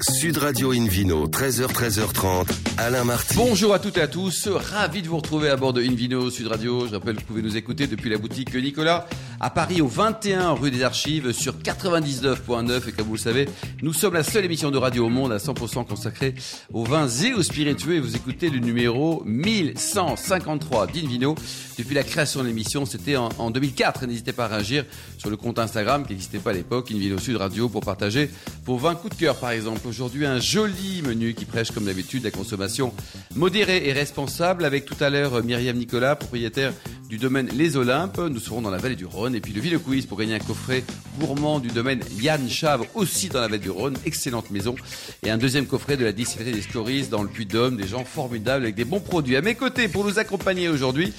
Sud Radio Invino, 13h, 13h30, Alain Marty. Bonjour à toutes et à tous, ravi de vous retrouver à bord de Invino Sud Radio. Je rappelle que vous pouvez nous écouter depuis la boutique Nicolas à Paris au 21 rue des Archives sur 99.9 et comme vous le savez, nous sommes la seule émission de radio au monde à 100% consacrée aux vins et aux spiritueux et vous écoutez le numéro 1153 d'Invino. Depuis la création de l'émission, c'était en, en 2004. N'hésitez pas à réagir sur le compte Instagram qui n'existait pas à l'époque, Invino Sud Radio, pour partager vos 20 coups de cœur par exemple. Aujourd'hui, un joli menu qui prêche comme d'habitude la consommation modérée et responsable avec tout à l'heure Myriam Nicolas, propriétaire du domaine Les Olympes. Nous serons dans la vallée du Rhône et puis le Ville Quiz pour gagner un coffret gourmand du domaine Yann Chave aussi dans la vallée du Rhône. Excellente maison. Et un deuxième coffret de la distillerie des Stories dans le Puy-de-Dôme. Des gens formidables avec des bons produits. À mes côtés pour nous accompagner aujourd'hui,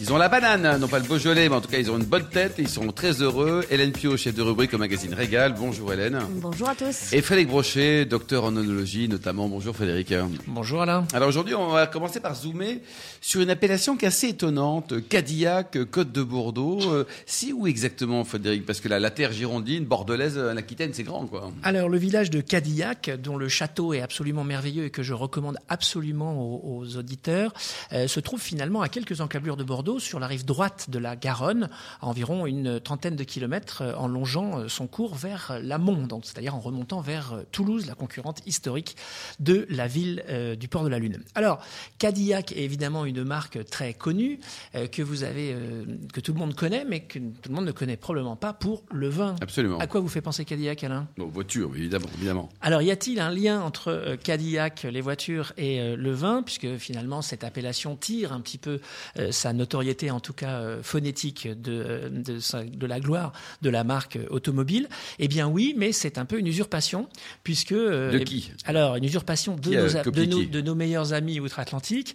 ils ont la banane, non pas le Beaujolais, mais en tout cas ils ont une bonne tête et ils sont très heureux. Hélène Pio, chef de rubrique au magazine Régal. Bonjour Hélène. Bonjour à tous. Et Frédéric Brochet, docteur en onologie notamment. Bonjour Frédéric. Bonjour Alain. Alors aujourd'hui, on va commencer par zoomer sur une appellation qui est assez étonnante, Cadillac, Côte de Bordeaux. Euh, si exactement Frédéric? Parce que la, terre girondine, bordelaise, l'Aquitaine, c'est grand quoi. Alors le village de Cadillac, dont le château est absolument merveilleux et que je recommande absolument aux, auditeurs, euh, se trouve finalement à quelques encablures de Bordeaux, sur la rive droite de la Garonne, à environ une trentaine de kilomètres euh, en longeant son cours vers l'amont, donc c'est-à-dire en remontant vers Toulouse, la concurrente historique de la ville euh, du port de la Lune. Alors Cadillac est évidemment une marque très connue euh, que vous avez, euh, que tout le monde connaît, mais que le monde ne connaît probablement pas pour le vin. Absolument. À quoi vous fait penser Cadillac, Alain? Nos voitures, évidemment, évidemment. Alors, y a-t-il un lien entre euh, Cadillac, les voitures, et euh, le vin, puisque finalement cette appellation tire un petit peu euh, sa notoriété, en tout cas phonétique, de, de, la gloire de la marque automobile Eh bien, oui, mais c'est un peu une usurpation, puisque De qui? Alors, une usurpation de, nos, de, nos, qui? de nos meilleurs amis outre-Atlantique,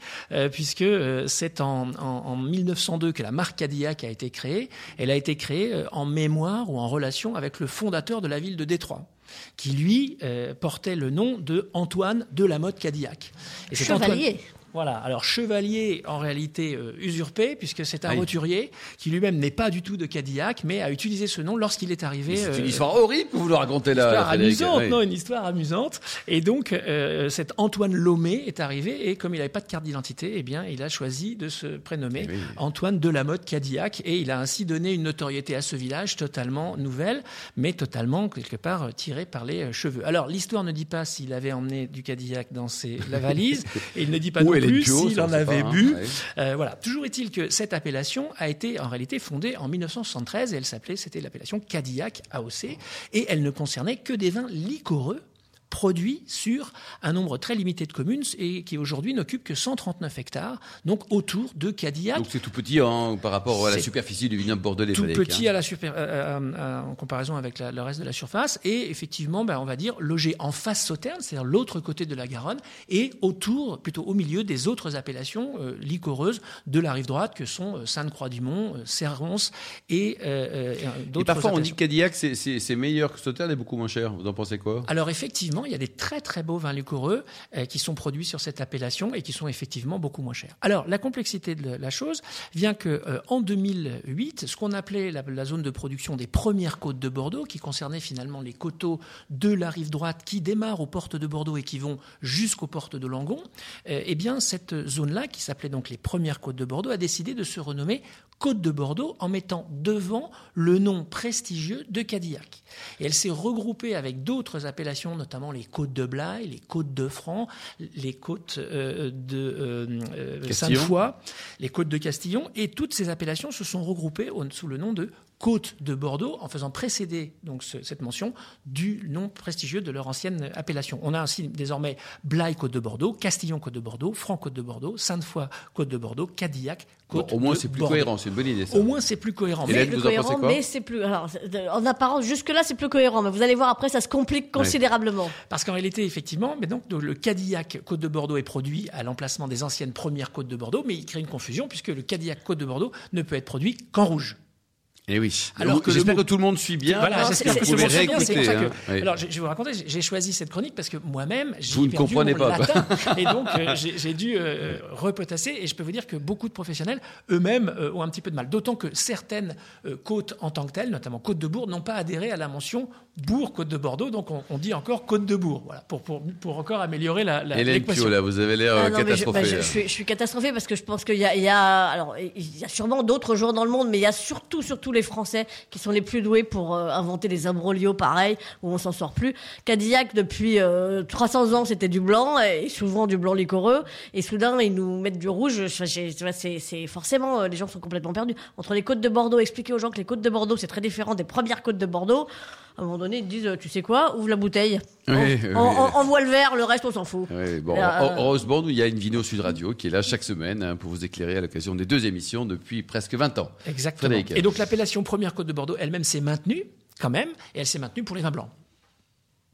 puisque c'est en, en, en 1902 que la marque Cadillac a été créée. Elle a été créée euh, en mémoire ou en relation avec le fondateur de la ville de Détroit qui lui euh, portait le nom de Antoine de la Motte Cadillac. Et Chevalier. Voilà, alors chevalier en réalité euh, usurpé, puisque c'est un Aïe. roturier qui lui-même n'est pas du tout de Cadillac, mais a utilisé ce nom lorsqu'il est arrivé. C'est une euh, histoire horrible que vous nous racontez une là, histoire Frédéric. amusante, Oui. non, une histoire amusante. Et donc, euh, cet Antoine Lomé est arrivé et comme il n'avait pas de carte d'identité, eh bien, il a choisi de se prénommer Eh oui. Antoine Delamotte Cadillac et il a ainsi donné une notoriété à ce village totalement nouvelle, mais totalement quelque part tirée par les euh, cheveux. Alors, l'histoire ne dit pas s'il avait emmené du Cadillac dans ses, la valise et il ne dit pas non Hélène plus s'il en avait pas, hein. bu. Ouais. Euh, voilà. Toujours est-il que cette appellation a été en réalité fondée en 1973 et elle s'appelait, c'était l'appellation Cadillac AOC et elle ne concernait que des vins liquoreux produits sur un nombre très limité de communes et qui aujourd'hui n'occupent que 139 hectares, donc autour de Cadillac. Donc c'est tout petit hein, par rapport à la superficie du vignoble bordelais. tout petit hein. à la super, euh, euh, euh, en comparaison avec la- le reste de la surface et effectivement ben, on va dire logé en face sauterne c'est-à-dire l'autre côté de la Garonne et autour plutôt au milieu des autres appellations euh, liquoreuses de la rive droite que sont Sainte-Croix-du-Mont, Servons et euh, Et d'autres parfois on dit que Cadillac c'est- meilleur que Sauternes et beaucoup moins cher. Vous en pensez quoi? Alors effectivement, il y a des très très beaux vins liquoreux euh, qui sont produits sur cette appellation et qui sont effectivement beaucoup moins chers. Alors la complexité de la chose vient que euh, en 2008, ce qu'on appelait la, zone de production des premières côtes de Bordeaux, qui concernait finalement les coteaux de la rive droite qui démarrent aux portes de Bordeaux et qui vont jusqu'aux portes de Langon, euh, eh bien cette zone-là, qui s'appelait donc les premières côtes de Bordeaux, a décidé de se renommer Côte de Bordeaux en mettant devant le nom prestigieux de Cadillac. Et elle s'est regroupée avec d'autres appellations, notamment les côtes de Blaye, les côtes de Franc, les côtes euh, de euh, euh. Sainte-Foy, les côtes de Castillon, et toutes ces appellations se sont regroupées sous le nom de Côte de Bordeaux, en faisant précéder donc ce- cette mention du nom prestigieux de leur ancienne appellation. On a ainsi désormais Blaye Côte de Bordeaux, Castillon Côte de Bordeaux, Franc Côte de Bordeaux, Sainte-Foy Côte de Bordeaux, Cadillac Bon, Côte Au moins de c'est plus Bordeaux. cohérent, c'est une bonne idée ça. Au moins c'est plus cohérent. Et Mais là, C'est plus vous en pensez cohérent, quoi mais c'est plus. Alors, en apparence, jusque-là, c'est plus cohérent. Mais vous allez voir après, ça se complique considérablement. Parce qu'en réalité, effectivement, mais donc le Cadillac Côte de Bordeaux est produit à l'emplacement des anciennes premières côtes de Bordeaux, mais il crée une confusion puisque le Cadillac Côte de Bordeaux ne peut être produit qu'en rouge. Eh oui. Alors que le j'espère que tout le monde suit bien. Voilà, j'espère c'est- que pouvez ça bien, c'est. Oui. Alors, je, vais vous raconter, j'ai- choisi cette chronique parce que moi-même, j'ai Vous ne perdu comprenez mon pas, latin et donc euh, j'ai dû euh, repotasser et je peux vous dire que beaucoup de professionnels eux-mêmes euh, ont un petit peu de mal. D'autant que certaines euh, côtes en tant que telles, notamment Côte de Bourg, n'ont pas adhéré à la mention Bourg, Côte de Bordeaux, donc on, on dit encore Côte de Bourg, voilà, pour, pour, pour encore améliorer la, la Hélène. Pio, là, vous avez l'air Ah euh, non, mais je, bah, catastrophée. je- suis, je suis catastrophée parce que je pense qu'il y a, il y a, alors il y a sûrement d'autres joueurs dans le monde, mais il y a surtout, surtout les Français qui sont les plus doués pour euh, inventer des imbroglios pareils où on s'en sort plus. Cadillac depuis euh, 300 ans c'était du blanc et souvent du blanc liquoreux et soudain ils nous mettent du rouge. C'est forcément euh, les gens sont complètement perdus entre les côtes de Bordeaux. Expliquer aux gens que les côtes de Bordeaux c'est très différent des premières côtes de Bordeaux. À un moment donné, ils te disent, tu sais quoi, ouvre la bouteille, Oui, On- oui, on- oui. on- envoie le verre, le reste on s'en fout. Oui, bon, Là, euh, heureusement, nous, il y a une Vino Sud Radio qui est là chaque semaine hein, pour vous éclairer à l'occasion des deux émissions depuis presque 20 ans. Exactement. Frédéric. Et donc l'appellation première Côte de Bordeaux elle-même s'est maintenue quand même, et elle s'est maintenue pour les vins blancs.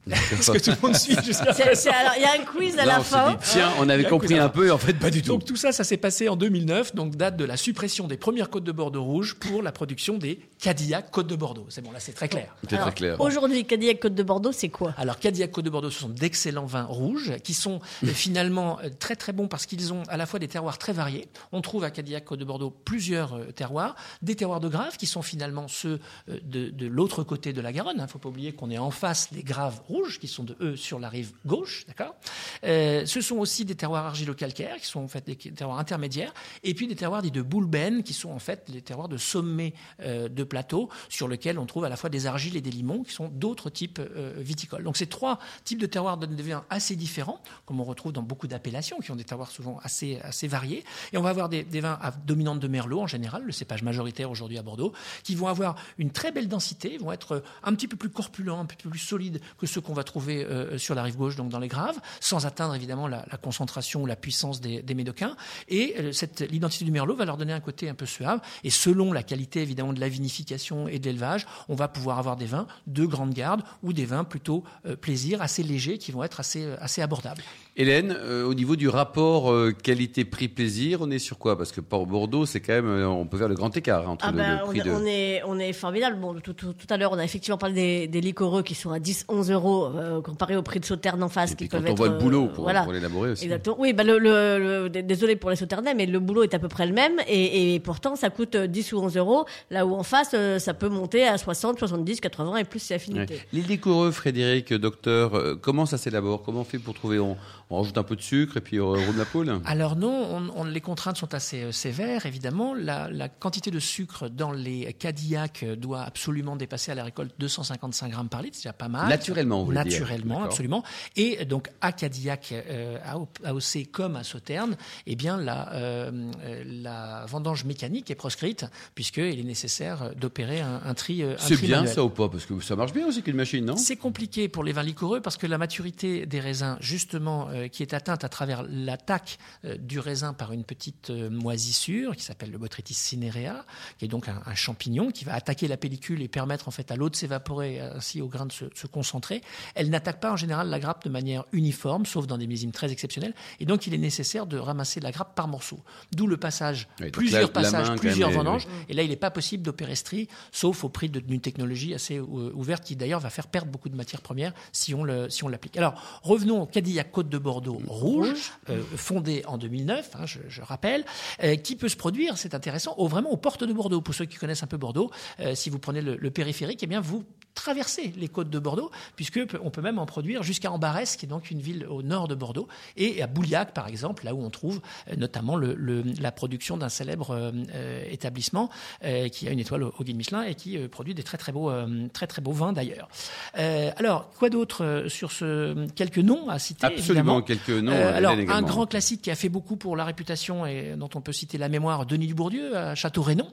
Est-ce que tout le monde suit jusqu'à alors, il y a un quiz à Là, la on fin. dit, tiens, on avait compris un peu et en fait, pas du tout. Donc tout ça, ça s'est passé en 2009, donc date de la suppression des premières côtes de Bordeaux rouges pour la production des Cadillac Côte de Bordeaux. C'est bon, là c'est très clair. C'est très Alors, clair. Aujourd'hui, Cadillac Côte de Bordeaux, c'est quoi? Alors Cadillac Côte de Bordeaux, ce sont d'excellents vins rouges qui sont euh, finalement euh, très très bons parce qu'ils ont à la fois des terroirs très variés. On trouve à Cadillac Côte de Bordeaux plusieurs euh, terroirs, des terroirs de Graves qui sont finalement ceux de, de l'autre côté de la Garonne. Il ne faut pas oublier qu'on est en face des Graves rouges qui sont de eux sur la rive gauche, d'accord. Euh, ce sont aussi des terroirs argilo-calcaires qui sont en fait des terroirs intermédiaires et puis des terroirs dits de boulbène qui sont en fait les terroirs de sommet euh, de plateau sur lesquels on trouve à la fois des argiles et des limons qui sont d'autres types euh, viticoles. Donc ces trois types de terroirs donnent des vins assez différents, comme on retrouve dans beaucoup d'appellations qui ont des terroirs souvent assez, assez variés. Et on va avoir des, des vins à dominante de Merlot en général, le cépage majoritaire aujourd'hui à Bordeaux, qui vont avoir une très belle densité, vont être un petit peu plus corpulents, un petit peu plus solides que ceux qu'on va trouver euh, sur la rive gauche, donc dans les graves, sans atteindre évidemment la, la concentration ou la puissance des, des médocains. Et euh, cette, l'identité du Merlot va leur donner un côté un peu suave. Et selon la qualité évidemment de la vinification et de l'élevage, on va pouvoir avoir des vins de grande garde ou des vins plutôt euh, plaisir, assez légers, qui vont être assez, euh, assez abordables. Hélène, euh, au niveau du rapport euh, qualité-prix-plaisir, on est sur quoi? Parce que pour Bordeaux, c'est quand même, euh, on peut faire le grand écart hein, entre Ah le, ben, le on, prix est- de. on est, on est formidable. Bon, tout, tout- tout à l'heure, on a effectivement parlé des, des liquoreux qui sont à 10, 11 euros euh, comparé au prix de Sauterne en face. Et puis qui quand peuvent on voit être, le boulot euh, pour, voilà. pour l'élaborer aussi. Exactement. Oui, bah le, le, le- d- désolé pour les Sauternais, mais le boulot est à peu près le même et, et pourtant ça coûte euh, 10 ou 11 euros. Là où en face, euh, ça peut monter à 60, 70, 80 et plus c'est Ouais. affinité. Les liquoreux, Frédéric, docteur, euh, comment ça s'élabore? Comment on fait pour trouver? On, on rajoute un peu de sucre et puis on roule la poule Alors non, on- on- les contraintes sont assez euh, sévères, évidemment. La, la quantité de sucre dans les Cadillac euh, doit absolument dépasser à la récolte 255 grammes par litre, c'est déjà pas mal. Naturellement, vous dire. Naturellement, D'accord. absolument. Et donc à Cadillac, euh, à AOC comme à Sauterne, eh bien la, euh, euh, la vendange mécanique est proscrite puisqu'il est nécessaire d'opérer un, un tri. euh, C'est bien manuel. ça ou pas? Parce que ça marche bien aussi qu'une machine, non? C'est compliqué pour les vins liquoreux parce que la maturité des raisins, justement, euh, qui est atteinte à travers l'attaque euh, du raisin par une petite euh, moisissure qui s'appelle le Botrytis cinerea, qui est donc un, un champignon qui va attaquer la pellicule et permettre en fait à l'eau de s'évaporer, ainsi au grain de se, se concentrer. Elle n'attaque pas en général la grappe de manière uniforme, sauf dans des millésimes très exceptionnels, et donc il est nécessaire de ramasser la grappe par morceaux. D'où le passage, Oui, plusieurs la- la passages, main, plusieurs vendanges, et là, il n'est pas possible d'opérer tri, sauf au prix d'une technologie assez euh, ouverte qui d'ailleurs va faire perdre beaucoup de matières premières si on le- si on l'applique. Alors, revenons au Cadillac Côte de Bordeaux rouge, euh, fondé en 2009, hein, je, je rappelle, euh, qui peut se produire, c'est intéressant, au, vraiment aux portes de Bordeaux. Pour ceux qui connaissent un peu Bordeaux, euh, si vous prenez le, le périphérique, eh bien, vous traversez les côtes de Bordeaux, puisque peut- on peut même en produire jusqu'à Ambarès, qui est donc une ville au nord de Bordeaux, et à Bouliac, par exemple, là où on trouve euh, notamment le- le- la production d'un célèbre euh, euh, établissement euh, qui a une étoile au, au guide Michelin et qui euh, produit des très très beaux, très très beaux vins d'ailleurs. Alors, quoi d'autre sur ce quelques noms à citer Absolument, évidemment. quelques noms. Alors, un grand classique qui a fait beaucoup pour la réputation et dont on peut citer la mémoire, Denis Dubourdieu à Château-Rénon,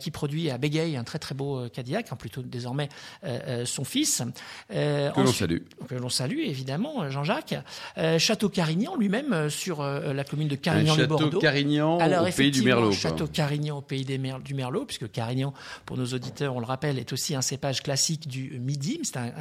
qui produit à Bégaye un très très beau Cadillac, hein, plutôt désormais son fils. Euh, Que l'on salue. que l'on salue évidemment, euh, Jean-Jacques. Euh, Château Carignan lui-même euh, sur euh, la commune de Un Carignan du château Bordeaux. Carignan Alors, au pays du Merlot. quoi. Château Carignan au pays des Mer- du Merlot, puisque Carignan, pour nos auditeurs, on le rappelle, est aussi un cépage classique du Midi. C'est un,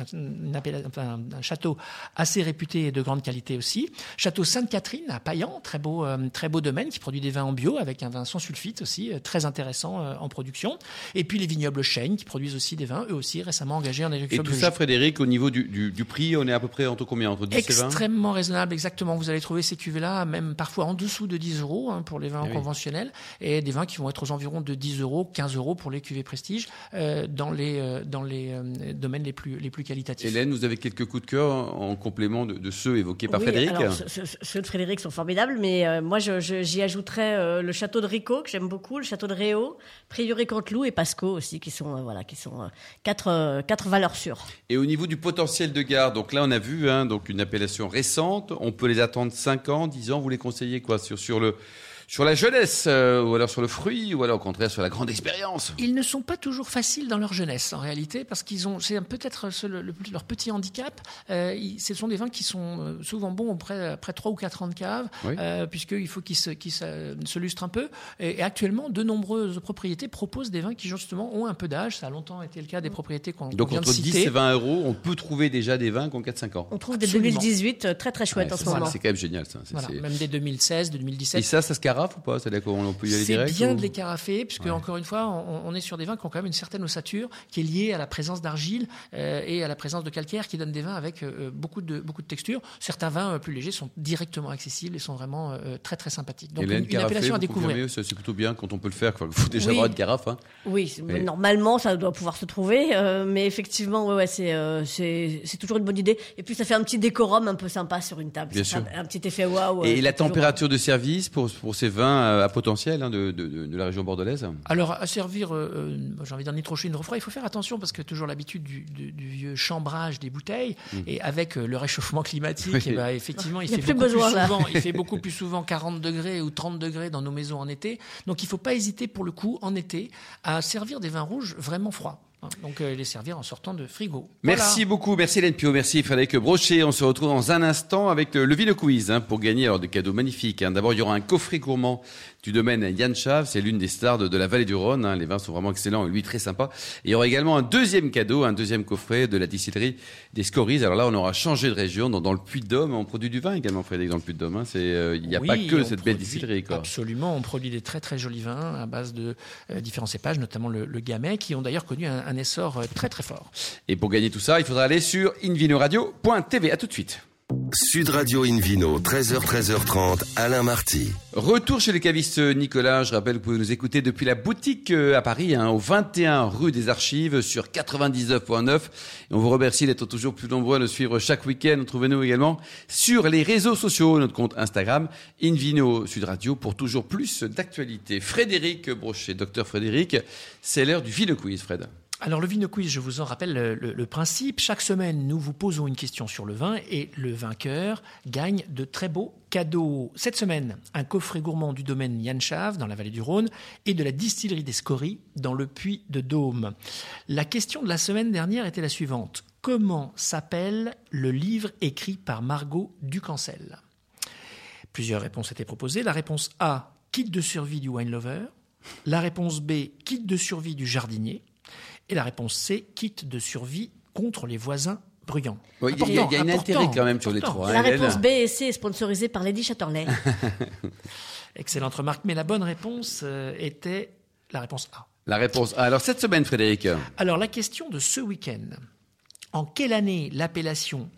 château assez réputé et de grande qualité aussi. Château Sainte-Catherine à Payan, très beau, euh, très beau domaine qui produit des vins en bio avec un vin sans sulfite aussi, euh, très intéressant euh, en production. Et puis les vignobles Chêne qui produisent aussi des vins, eux aussi récemment engagés en Et tout biologique. ça, Frédéric, au niveau du, du, du prix, on est à peu près entre combien Entre 10 et 20 Extrêmement raisonnable, exactement. Vous allez trouver ces cuvées-là, même parfois en dessous de 10 euros hein, pour les vins Eh oui. conventionnels, et des vins qui vont être aux environs de 10 euros, 15 euros pour les cuvées prestige, euh, dans les euh, dans les euh, domaines les plus les plus qualitatifs. Hélène, vous avez quelques coups de cœur en complément de, de ceux évoqués par Oui, Frédéric alors, ce- ce- ceux de Frédéric sont formidables, mais euh, moi je- je- j'y ajouterais euh, le château de Rico que j'aime beaucoup, le château de Réau, Prieuré Canteloup et Pasco aussi, qui sont euh, voilà, qui sont euh, quatre euh, valeurs sûres. Et au niveau du potentiel de garde, donc là on a vu hein, donc une appellation récente, on peut les attendre 5 ans, 10 ans, vous les conseillez quoi sur, sur, le, sur la jeunesse, euh, ou alors sur le fruit, ou alors au contraire sur la grande expérience Ils ne sont pas toujours faciles dans leur jeunesse, en réalité, parce qu'ils ont, c'est peut-être ce- le- le- leur petit handicap. Euh, ils- ce sont des vins qui sont euh, souvent bons après, après 3 ou 4 ans de cave, Oui. euh, puisqu'il faut qu'ils se, qu'ils se, se lustrent un peu. Et, et actuellement, de nombreuses propriétés proposent des vins qui, justement, ont un peu d'âge. Ça a longtemps été le cas des propriétés qu'on Donc vient de entre 10 citer. et 20 euros, on peut trouver déjà des vins qui ont 4-5 ans. On trouve dès Absolument. 2018 euh, très très chouette Ouais, en ce moment. C'est quand même génial ça. Voilà, même dès 2016, de 2017. Et ça, ça se carafe ou pas? C'est-à-dire qu'on peut y aller C'est direct bien ou- de les carafer, puisque encore une fois, on, on est sur des vins qui ont quand même une certaine ossature, qui est liée à la présence d'argile euh, et à la présence de calcaire, qui donne des vins avec euh, beaucoup de beaucoup de texture. Certains vins euh, plus légers sont directement accessibles et sont vraiment euh, très très sympathiques. Donc Hélène, une, une appellation à découvrir. C'est plutôt bien quand on peut le faire. Il faut déjà Oui. avoir une carafe. Hein. Oui, c'est- Mais- normalement ça doit pouvoir se trouver, euh, mais effectivement, ouais, ouais, c'est euh, c'est c'est toujours une bonne idée. Et puis ça fait un petit décorum un peu sympa sur une table. Bien Ça sûr. Un, un petit effet waouh. Et euh, la c'est toujours- température de service pour, pour ces vins euh, à potentiel hein, de, de, de, de la région bordelaise Alors, à servir, euh, euh, j'ai envie d'en ni trop chaud ni trop froid, il faut faire attention parce que toujours l'habitude du, du- du vieux chambrage des bouteilles et avec euh, le réchauffement climatique. Oui. eh ben, effectivement, il fait, plus beaucoup besoin, plus là. souvent, il fait beaucoup plus souvent 40 degrés ou 30 degrés dans nos maisons en été. Donc, il ne faut pas hésiter pour le coup, en été, à servir des vins rouges vraiment froids. Hein. Donc, euh, les servir en sortant de frigo. Merci beaucoup, merci Hélène Pio, merci Frédéric Brochet. On se retrouve dans un instant avec le, le Vino Quiz hein, pour gagner alors des cadeaux magnifiques. hein. D'abord, il y aura un coffret gourmand du domaine Yann Chav, c'est l'une des stars de, de la vallée du Rhône. hein. Les vins sont vraiment excellents et lui très sympa. Et il y aura également un deuxième cadeau, un deuxième coffret de la distillerie des Scories. Alors là, on aura changé de région dans, dans le Puy-de-Dôme. On produit du vin également, Frédéric, dans le Puy-de-Dôme. hein. C'est, euh, il n'y a Oui, pas que cette belle distillerie. Quoi. Absolument, on produit des très très jolis vins à base de euh, différents cépages, notamment le, le gamay, qui ont d'ailleurs connu un, un essor euh, très très fort. Et pour gagner tout ça, il faudra aller sur invinoradio.tv. À tout de suite. Sud Radio Invino, 13h, 13h30, Alain Marty. Retour chez le caviste Nicolas. Je rappelle que vous pouvez nous écouter depuis la boutique euh, à Paris, hein, au 21 rue des Archives, sur 99.9. Et on vous remercie d'être toujours plus nombreux à nous suivre chaque week-end. Trouvez-nous également sur les réseaux sociaux, notre compte Instagram, Invino Sud Radio, pour toujours plus d'actualités. Frédéric Brochet, docteur Frédéric, c'est l'heure du Vino Quiz, Fred. Alors le Vino Quiz, je vous en rappelle le, principe. Chaque semaine, nous vous posons une question sur le vin et le vainqueur gagne de très beaux cadeaux. Cette semaine, un coffret gourmand du domaine Yann Chav dans la vallée du Rhône et de la distillerie des Scories dans le Puy de Dôme. La question de la semaine dernière était la suivante. Comment s'appelle le livre écrit par Margot Ducancel? Plusieurs réponses étaient proposées. La réponse A, kit de survie du wine lover. La réponse B, kit de survie du jardinier. Et la réponse C, kit de survie contre les voisins bruyants. Oui, il y a, il y a un Important, intérêt quand même sur les trois. hein, La Hélène réponse B et C est sponsorisée par Lady Chatterley. Excellente remarque, mais la bonne réponse euh, était la réponse A. La réponse A. Alors cette semaine, Frédéric. Alors la question de ce week-end. En quelle année l'appellation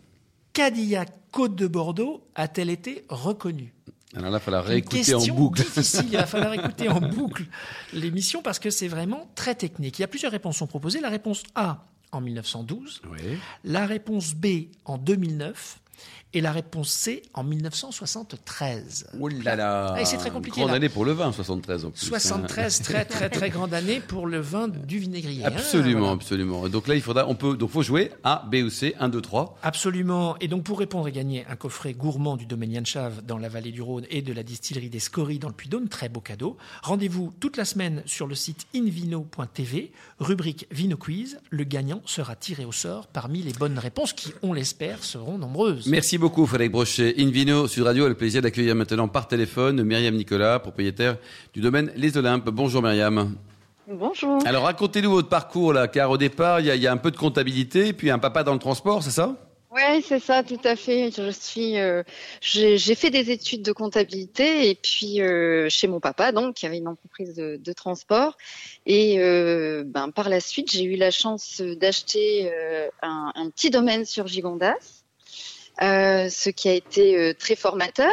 Cadillac Côte de Bordeaux a-t-elle été reconnue? Alors là, il faudra Une réécouter en boucle. difficile. Il va falloir écouter en boucle l'émission parce que c'est vraiment très technique. Il y a plusieurs réponses sont proposées. La réponse A en 1912, Oui. la réponse B en 2009 et la réponse C en 1973. Oh là là Ah, c'est très compliqué, Grande là. année pour le vin, 73 en plus. hein. 73, très très très grande année pour le vin du vinaigrier. hein, Absolument, voilà. absolument. Donc là, il faudra, on peut, donc faut jouer A, B ou C, 1, 2, 3. Absolument. Et donc pour répondre et gagner un coffret gourmand du domaine Yanchav dans la vallée du Rhône et de la distillerie des Scories dans le Puy-de-Dôme, très beau cadeau. Rendez-vous toute la semaine sur le site invino.tv, rubrique Vino Quiz. Le gagnant sera tiré au sort parmi les bonnes réponses qui, on l'espère, seront nombreuses. Merci beaucoup, Frédéric Brochet. Invino Sud Radio a le plaisir d'accueillir maintenant par téléphone Myriam Nicolas, propriétaire du domaine Les Olympes. Bonjour Myriam. Bonjour. Alors racontez-nous votre parcours là, car au départ, il y, a- il y a un peu de comptabilité, puis un papa dans le transport, c'est ça? Oui, c'est ça, tout à fait. Je suis, euh, j'ai fait des études de comptabilité et puis euh, chez mon papa, donc qui avait une entreprise de, de transport. Et euh, ben par la suite, j'ai eu la chance d'acheter un, un petit domaine sur Gigondas, ce qui a été euh, très formateur.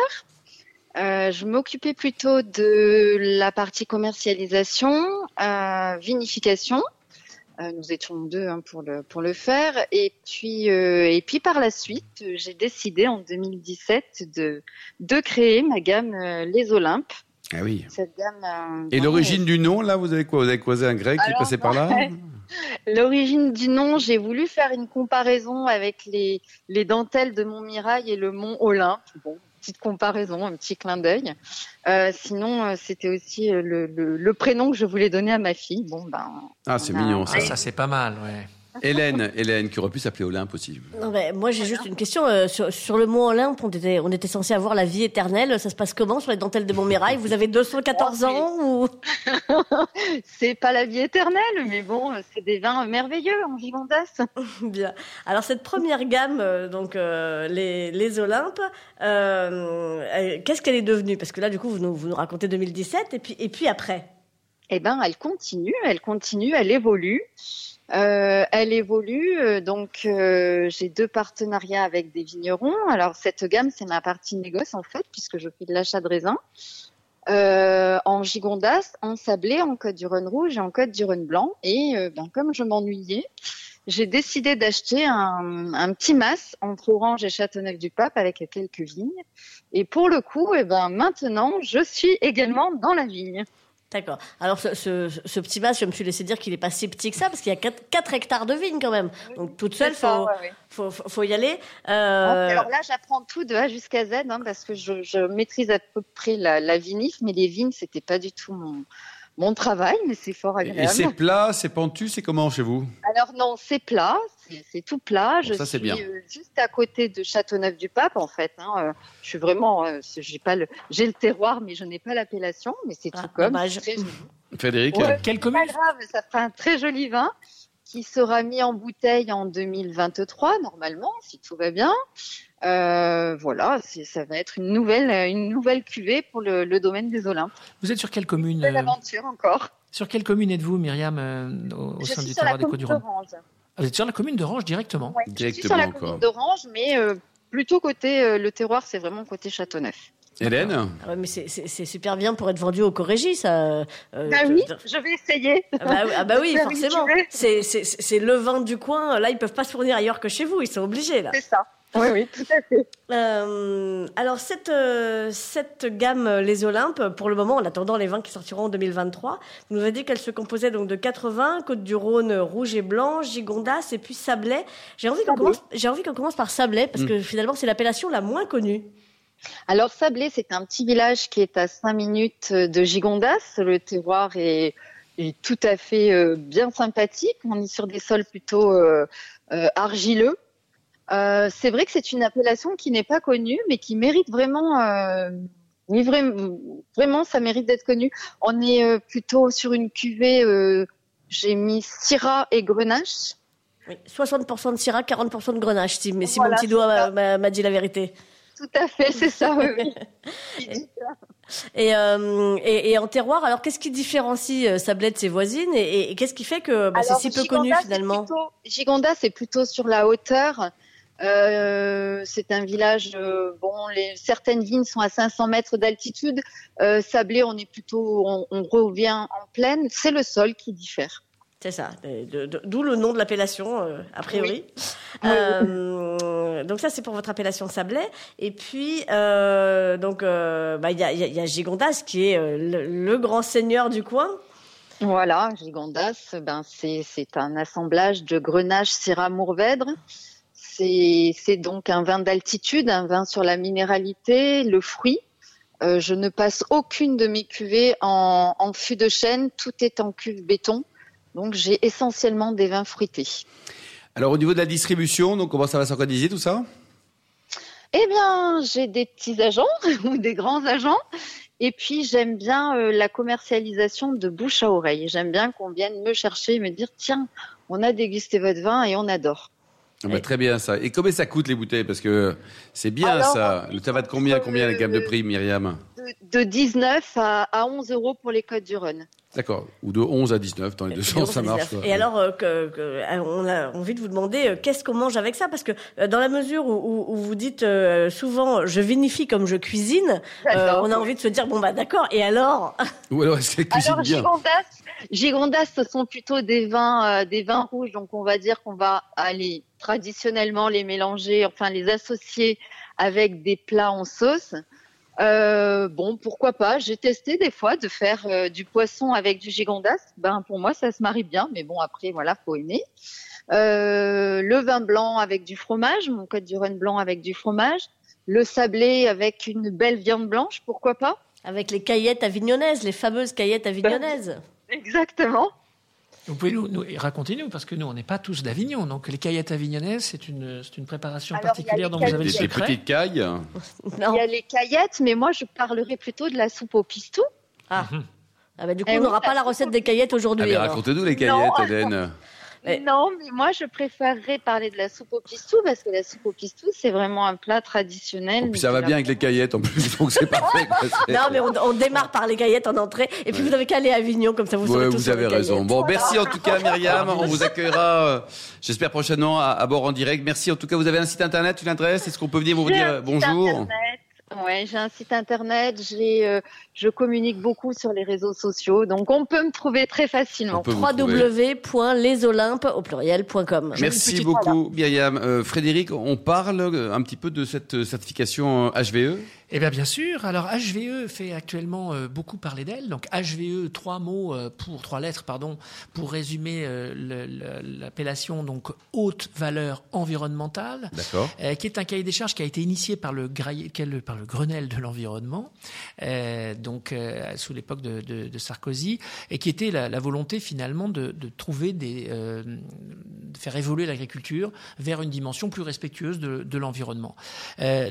Euh, je m'occupais plutôt de la partie commercialisation, euh, vinification. Euh, nous étions deux hein, pour le pour le faire. Et puis euh, et puis par la suite, euh, j'ai décidé en 2017 de de créer ma gamme euh, Les Olympes. Ah oui. Cette gamme. euh, Et l'origine du nom, là, vous avez quoi? Vous avez croisé un grec qui Alors, passait par là? L'origine du nom, j'ai voulu faire une comparaison avec les, les dentelles de Montmirail et le mont Olympe. Bon, petite comparaison, un petit clin d'œil. Euh, sinon, euh, c'était aussi euh, le, le, le prénom que je voulais donner à ma fille. Bon, ben. Ah, c'est a- mignon Ah, ça. ça, c'est pas mal, ouais. Hélène, Hélène, qui aurait pu s'appeler Olympe aussi. Non, mais moi j'ai juste une question. euh, sur, sur le mont Olympe, on était, on était censé avoir la vie éternelle. Ça se passe comment sur les dentelles de Montmirail? Vous avez 214 Oh, ans ou? C'est pas la vie éternelle, mais bon, c'est des vins merveilleux en Gigondas. Bien. Alors cette première gamme, euh, donc euh, les, les Olympes, euh, qu'est-ce qu'elle est devenue? Parce que là, du coup, vous nous, vous nous racontez 2017 et puis et puis après. Eh ben, elle continue, elle continue, elle évolue. Euh, elle évolue, euh, donc euh, j'ai deux partenariats avec des vignerons. Alors cette gamme, c'est ma partie négoce en fait, puisque je fais de l'achat de raisins euh, en gigondas, en sablé, en côte du rhône rouge et en côte du rhône blanc. Et euh, ben, comme je m'ennuyais, j'ai décidé d'acheter un, petit mas entre Orange et Châteauneuf-du-Pape avec quelques vignes. Et pour le coup, eh ben maintenant, je suis également dans la vigne. D'accord. Alors ce, ce, ce petit mas, je me suis laissé dire qu'il est pas si petit que ça parce qu'il y a 4, 4 hectares de vignes quand même. Donc toute seule, faut, ouais, ouais. faut, faut, faut y aller. Euh, Alors là, j'apprends tout de A jusqu'à Z, hein, parce que je, je maîtrise à peu près la, la vinif, mais les vignes, c'était pas du tout mon, mon travail, mais c'est fort Et, et agréable. c'est plat, c'est pentu, c'est comment chez vous? Alors non, c'est plat, c'est tout plat. Je ça, c'est suis bien. euh, juste à côté de Châteauneuf-du-Pape, en fait. Hein, euh, je suis vraiment, euh, j'ai pas le, j'ai le terroir, mais je n'ai pas l'appellation, mais c'est Ah, tout comme. dommage. très. Frédéric Ouais. Quelle Pas commune? grave, ça fera un très joli vin qui sera mis en bouteille en 2023 normalement, si tout va bien. Euh, voilà, ça va être une nouvelle, une nouvelle cuvée pour le, le domaine des Olympes. Vous êtes sur quelle commune Belle euh, aventure encore. Sur quelle commune êtes-vous, Myriam, euh, au, sein du sur la terroir des commune Côtes-du-Rhône d'Orange. Ah, Vous êtes sur la commune d'Orange directement Ouais, je suis sur la Directement, commune d'Orange, mais euh, plutôt côté euh, le terroir, c'est vraiment côté Châteauneuf. Hélène ah ouais, mais c'est- super bien pour être vendu au Corégie, ça. euh, Bah je- oui, je- vais essayer. Ah bah, oui, ah bah oui, une forcément. C'est le vin du coin. Là, ils peuvent pas se fournir ailleurs que chez vous. Ils sont obligés là. C'est ça. Oui, oui, tout à fait. Euh, alors cette euh, cette gamme euh, les Olympes, pour le moment, en attendant les vins qui sortiront en 2023, vous nous avez dit qu'elle se composait donc de 80 Côte du Rhône rouge et blanc, Gigondas et puis Sablé. J'ai envie qu'on commence. Par Sablé parce que finalement c'est l'appellation la moins connue. Alors Sablé, c'est un petit village qui est à 5 minutes de Gigondas. Le terroir est, est tout à fait euh, bien sympathique. On est sur des sols plutôt euh, euh, argileux. Euh, c'est vrai que c'est une appellation qui n'est pas connue, mais qui mérite vraiment, euh, oui, vra- vraiment, ça mérite d'être connu. On est euh, plutôt sur une cuvée. j'ai mis Syrah et Grenache. Oui, 60% de Syrah, 40% de Grenache, si, mais si Voilà, mon petit doigt m'a- dit la vérité. Tout à fait, c'est ça. Oui. Et, euh, et, et en terroir, alors qu'est-ce qui différencie euh, Sablé de ses voisines et, qu'est-ce qui fait que bah, c'est si peu connu finalement? plutôt- Gigondas, c'est plutôt sur la hauteur. Euh, c'est un village. euh, bon, les, certaines vignes sont à 500 mètres d'altitude. Euh, Sablé, on est plutôt, on, on revient en plaine. C'est le sol qui diffère. C'est ça, d'où le nom de l'appellation, euh, a priori. Oui. Euh, donc ça, c'est pour votre appellation Sablé. Et puis, euh, donc, bah, il y, a, y Gigondas, qui est le, le grand seigneur du coin. Voilà, Gigondas, ben c'est c'est un assemblage de Grenache, Syrah, Mourvèdre. C'est donc un vin d'altitude, un vin sur la minéralité, le fruit. Euh, je ne passe aucune de mes cuvées en, en fût de chêne, tout est en cuve béton. Donc j'ai essentiellement des vins fruités. Alors au niveau de la distribution, donc comment ça va s'organiser tout ça? Eh bien, j'ai des petits agents ou des grands agents. Et puis, j'aime bien euh, la commercialisation de bouche à oreille. J'aime bien qu'on vienne me chercher et me dire, tiens, on a dégusté votre vin et on adore. Ah bah, très bien ça. Et combien ça coûte les bouteilles? Parce que c'est bien Alors, ça. Ça va de combien à combien la gamme de prix, Myriam? De, de 19 à, à 11 euros pour les codes du Rhône. D'accord. Ou de 11 à 19, dans les deux sens, ça marche. quoi. Et alors, euh, que, que- euh, on a envie de vous demander euh, qu'est-ce qu'on mange avec ça? Parce que euh, dans la mesure où, où- où vous dites euh, souvent je vinifie comme je cuisine, euh, on a envie de se dire bon bah d'accord. Et alors? Ou alors est-ce qu'elle cuisine Alors bien Gigondas, Gigondas, ce sont plutôt des vins, euh, des vins rouges. Donc on va dire qu'on va aller traditionnellement les mélanger, enfin les associer avec des plats en sauce. Euh, bon, pourquoi pas? J'ai testé des fois de faire euh, du poisson avec du Gigondas. Ben pour moi ça se marie bien, mais bon après voilà faut aimer. Euh, le vin blanc avec du fromage, mon code du Rhône blanc avec du fromage. Le sablé avec une belle viande blanche, pourquoi pas? Avec les caillettes avignonnaises, les fameuses caillettes avignonnaises. Exactement. Vous pouvez nous, nous raconter nous parce que nous on n'est pas tous d'Avignon, donc les caillettes avignonnaises c'est une c'est une préparation Alors, particulière dont vous avez le Des, des petites cailles. Non. Il y a les caillettes, mais moi je parlerai plutôt de la soupe au pistou. Ah. Ah bah, du coup, Eh on oui, n'aura pas la recette des caillettes Ah, aujourd'hui. mais alors. racontez-nous les Non. caillettes, Hélène. Non, mais moi je préférerais parler de la soupe au pistou parce que la soupe au pistou c'est vraiment un plat traditionnel. Et puis ça va bien avec les caillettes en plus, donc c'est parfait. Non, mais on, on démarre par les caillettes en entrée. Et puis vous n'avez qu'à aller à Avignon, comme ça vous Ouais, vous avez raison. caillettes. Bon, merci en tout cas, Myriam. On vous accueillera, euh, j'espère prochainement à, à bord en direct. Merci en tout cas. Vous avez un site internet, une adresse Est-ce qu'on peut venir vous dire euh, bonjour? internet. Ouais, j'ai un site internet, j'ai, euh, je communique beaucoup sur les réseaux sociaux, donc on peut me trouver très facilement. Www.lesolympes au pluriel.com. Merci beaucoup, Myriam. Euh, Frédéric, on parle euh, un petit peu de cette euh, certification euh, HVE. Eh bien, bien sûr. Alors, HVE fait actuellement euh, beaucoup parler d'elle. Donc, HVE, trois mots euh, pour trois lettres, pardon, pour résumer euh, l'appellation donc haute valeur environnementale. D'accord. qui est un cahier des charges qui a été initié par le, par Grenelle de l'environnement, donc sous l'époque de, de- de Sarkozy, et qui était la, la volonté finalement de, de trouver des, de faire évoluer l'agriculture vers une dimension plus respectueuse de, l'environnement.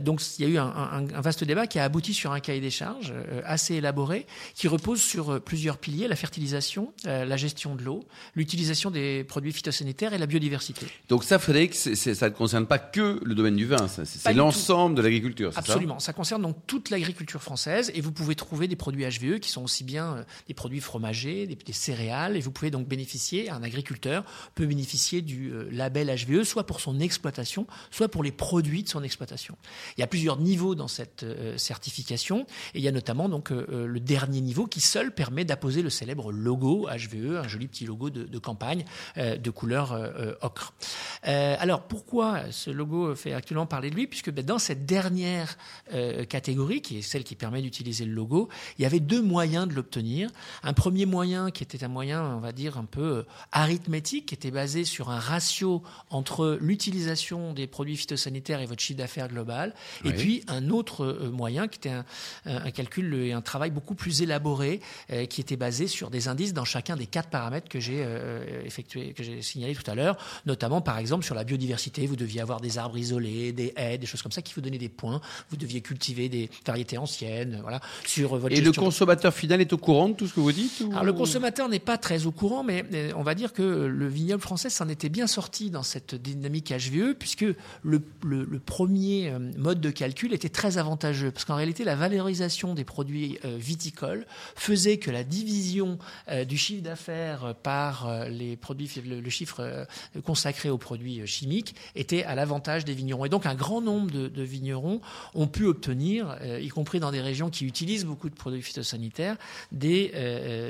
Donc il y a eu un, un- un vaste débat qui a abouti sur un cahier des charges euh, assez élaboré, qui repose sur euh, plusieurs piliers la fertilisation, euh, la gestion de l'eau, l'utilisation des produits phytosanitaires et la biodiversité. Donc ça, Frédéric, ça ne concerne pas que le domaine du vin, c'est l'ensemble de l'agriculture, c'est ça? Absolument. Ça concerne donc toute l'agriculture française et vous pouvez trouver des produits HVE qui sont aussi bien des produits fromagers, des, des céréales et vous pouvez donc bénéficier, un agriculteur peut bénéficier du label HVE soit pour son exploitation, soit pour les produits de son exploitation. Il y a plusieurs niveaux dans cette certification et il y a notamment donc euh, euh, le dernier niveau qui seul permet d'apposer le célèbre logo HVE, un joli petit logo de, de campagne euh, de couleur euh, euh, ocre. Euh, alors pourquoi ce logo fait actuellement parler de lui? Puisque ben, dans cette dernière euh, catégorie, qui est celle qui permet d'utiliser le logo, il y avait deux moyens de l'obtenir. Un premier moyen qui était un moyen, on va dire, un peu euh, arithmétique, qui était basé sur un ratio entre l'utilisation des produits phytosanitaires et votre chiffre d'affaires global, et puis un autre euh, moyen qui était un, calcul et un travail beaucoup plus élaboré, euh, qui était basé sur des indices dans chacun des quatre paramètres que j'ai euh, effectué, que j'ai signalé tout à l'heure, notamment par exemple sur la biodiversité, vous deviez avoir des arbres isolés, des haies, des choses comme ça qui vous donnaient des points. Vous deviez cultiver des variétés anciennes, voilà. Sur votre Et le consommateur final est au courant de tout ce que vous dites ou- alors le consommateur n'est pas très au courant, mais on va dire que le vignoble français s'en était bien sorti dans cette dynamique HVE, puisque le, le- le premier euh, mode de calcul était très avantageux, parce qu'en réalité la valorisation des produits euh, viticoles faisait que la division euh, du chiffre d'affaires par euh, les produits, le, chiffre consacré aux produits chimiques était à l'avantage des vignerons. Et donc un grand nombre de, vignerons ont pu obtenir, y compris dans des régions qui utilisent beaucoup de produits phytosanitaires, des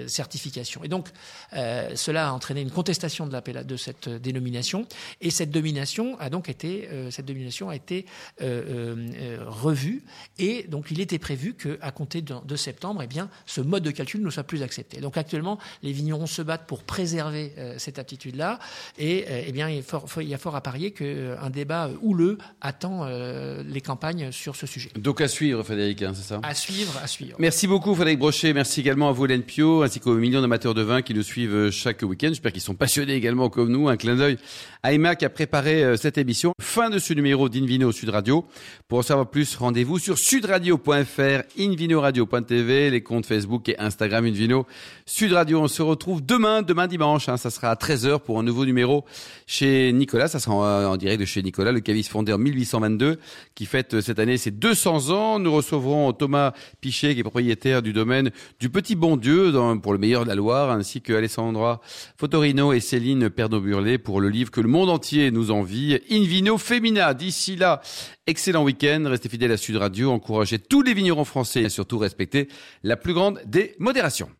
certifications. Et donc, cela a entraîné une contestation de, cette dénomination, et cette domination a donc été, cette domination a été revue, et donc il était prévu qu'à compter de, de septembre, eh bien, ce mode de calcul ne soit plus accepté. Donc actuellement, les vignerons se battent pour préserver euh, cette aptitude-là, et euh, eh bien, il, est fort- il y a fort à parier qu'un débat euh, houleux attend euh, les campagnes sur ce sujet. Donc à suivre, Frédéric, hein, c'est ça? À suivre, à suivre. Merci beaucoup Frédéric Brochet, merci également à vous Hélène Pio, ainsi qu'aux millions d'amateurs de vin qui nous suivent chaque week-end. J'espère qu'ils sont passionnés également comme nous. Un clin d'œil à Emma qui a préparé cette émission. Fin de ce numéro d'Invino Sud Radio. Pour en savoir plus, rendez-vous sur sudradio.fr, invinoradio.tv, les comptes Facebook et Instagram Invino Sud Radio. On se retrouve demain, demain dimanche, hein, ça sera à 13h pour un nouveau numéro chez Nicolas. Ça sera en, direct de chez Nicolas, le caviste fondé en 1822, qui fête cette année ses 200 ans. Nous recevrons Thomas Pichet, qui est propriétaire du domaine du Petit Bon Dieu pour le meilleur de la Loire, ainsi que Alessandra Fotorino et Céline Perdot-Burlet pour le livre que le monde entier nous envie, Invino Femina. D'ici là, excellent week-end, restez fidèles à Sud Radio, encouragez tous les vignerons français et surtout respectez la plus grande des modérations.